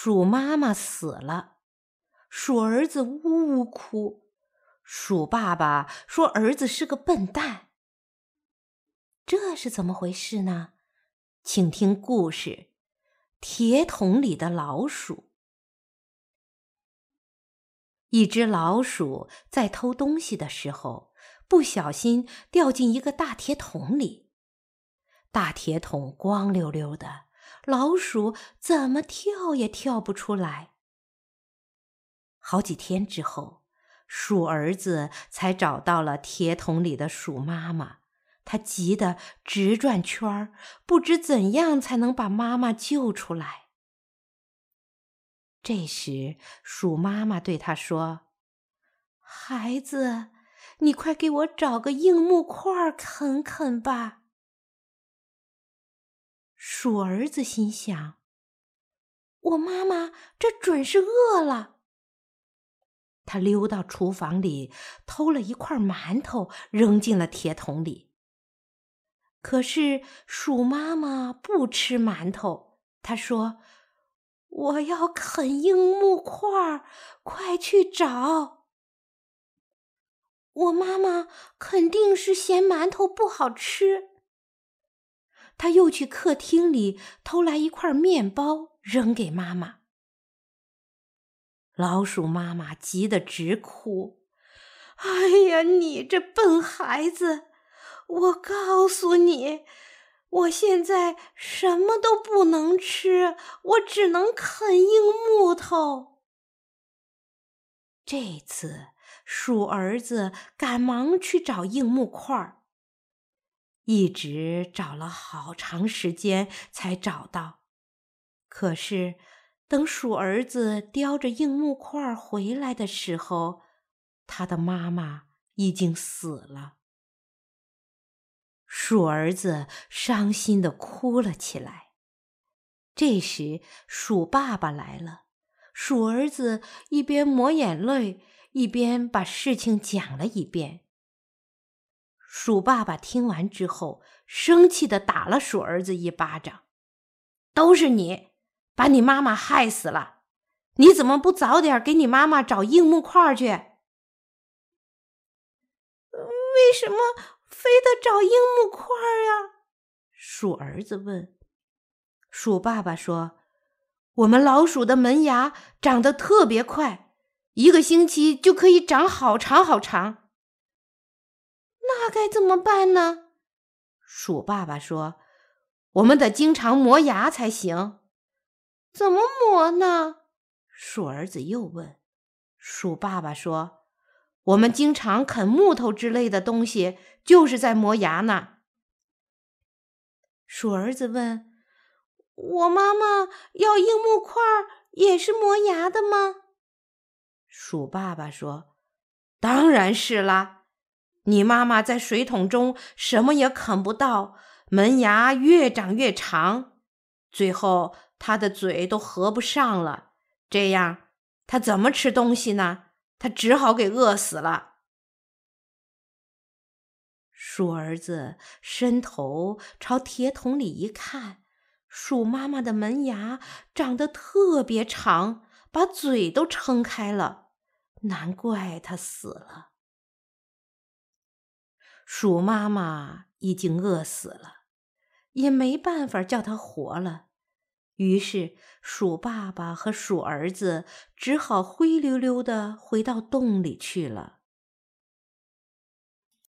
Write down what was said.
鼠妈妈死了，鼠儿子呜呜哭，鼠爸爸说儿子是个笨蛋。这是怎么回事呢？请听故事《铁桶里的老鼠》。一只老鼠在偷东西的时候，不小心掉进一个大铁桶里。大铁桶光溜溜的，老鼠怎么跳也跳不出来。好几天之后，鼠儿子才找到了铁桶里的鼠妈妈，他急得直转圈儿，不知怎样才能把妈妈救出来。这时，鼠妈妈对他说：“孩子，你快给我找个硬木块啃啃吧。”鼠儿子心想：“我妈妈这准是饿了。”他溜到厨房里，偷了一块馒头，扔进了铁桶里。可是鼠妈妈不吃馒头，她说。我要啃硬木块儿，快去找！我妈妈肯定是嫌馒头不好吃。他又去客厅里偷来一块面包，扔给妈妈。老鼠妈妈急得直哭：“哎呀，你这笨孩子！我告诉你。”我现在什么都不能吃，我只能啃硬木头。这次鼠儿子赶忙去找硬木块，一直找了好长时间才找到。可是等鼠儿子叼着硬木块回来的时候，他的妈妈已经死了。鼠儿子伤心的哭了起来。这时，鼠爸爸来了。鼠儿子一边抹眼泪，一边把事情讲了一遍。鼠爸爸听完之后，生气的打了鼠儿子一巴掌：“都是你，把你妈妈害死了！你怎么不早点给你妈妈找硬木块去？为什么？”非得找硬木块呀？鼠儿子问。鼠爸爸说：“我们老鼠的门牙长得特别快，一个星期就可以长好长好长。”那该怎么办呢？鼠爸爸说：“我们得经常磨牙才行。”怎么磨呢？鼠儿子又问。鼠爸爸说。我们经常啃木头之类的东西，就是在磨牙呢。鼠儿子问：“我妈妈要硬木块，也是磨牙的吗？”鼠爸爸说：“当然是啦！你妈妈在水桶中什么也啃不到，门牙越长越长，最后她的嘴都合不上了，这样她怎么吃东西呢？”他只好给饿死了。鼠儿子伸头朝铁桶里一看，鼠妈妈的门牙长得特别长，把嘴都撑开了，难怪它死了。鼠妈妈已经饿死了，也没办法叫它活了。于是，鼠爸爸和鼠儿子只好灰溜溜的回到洞里去了。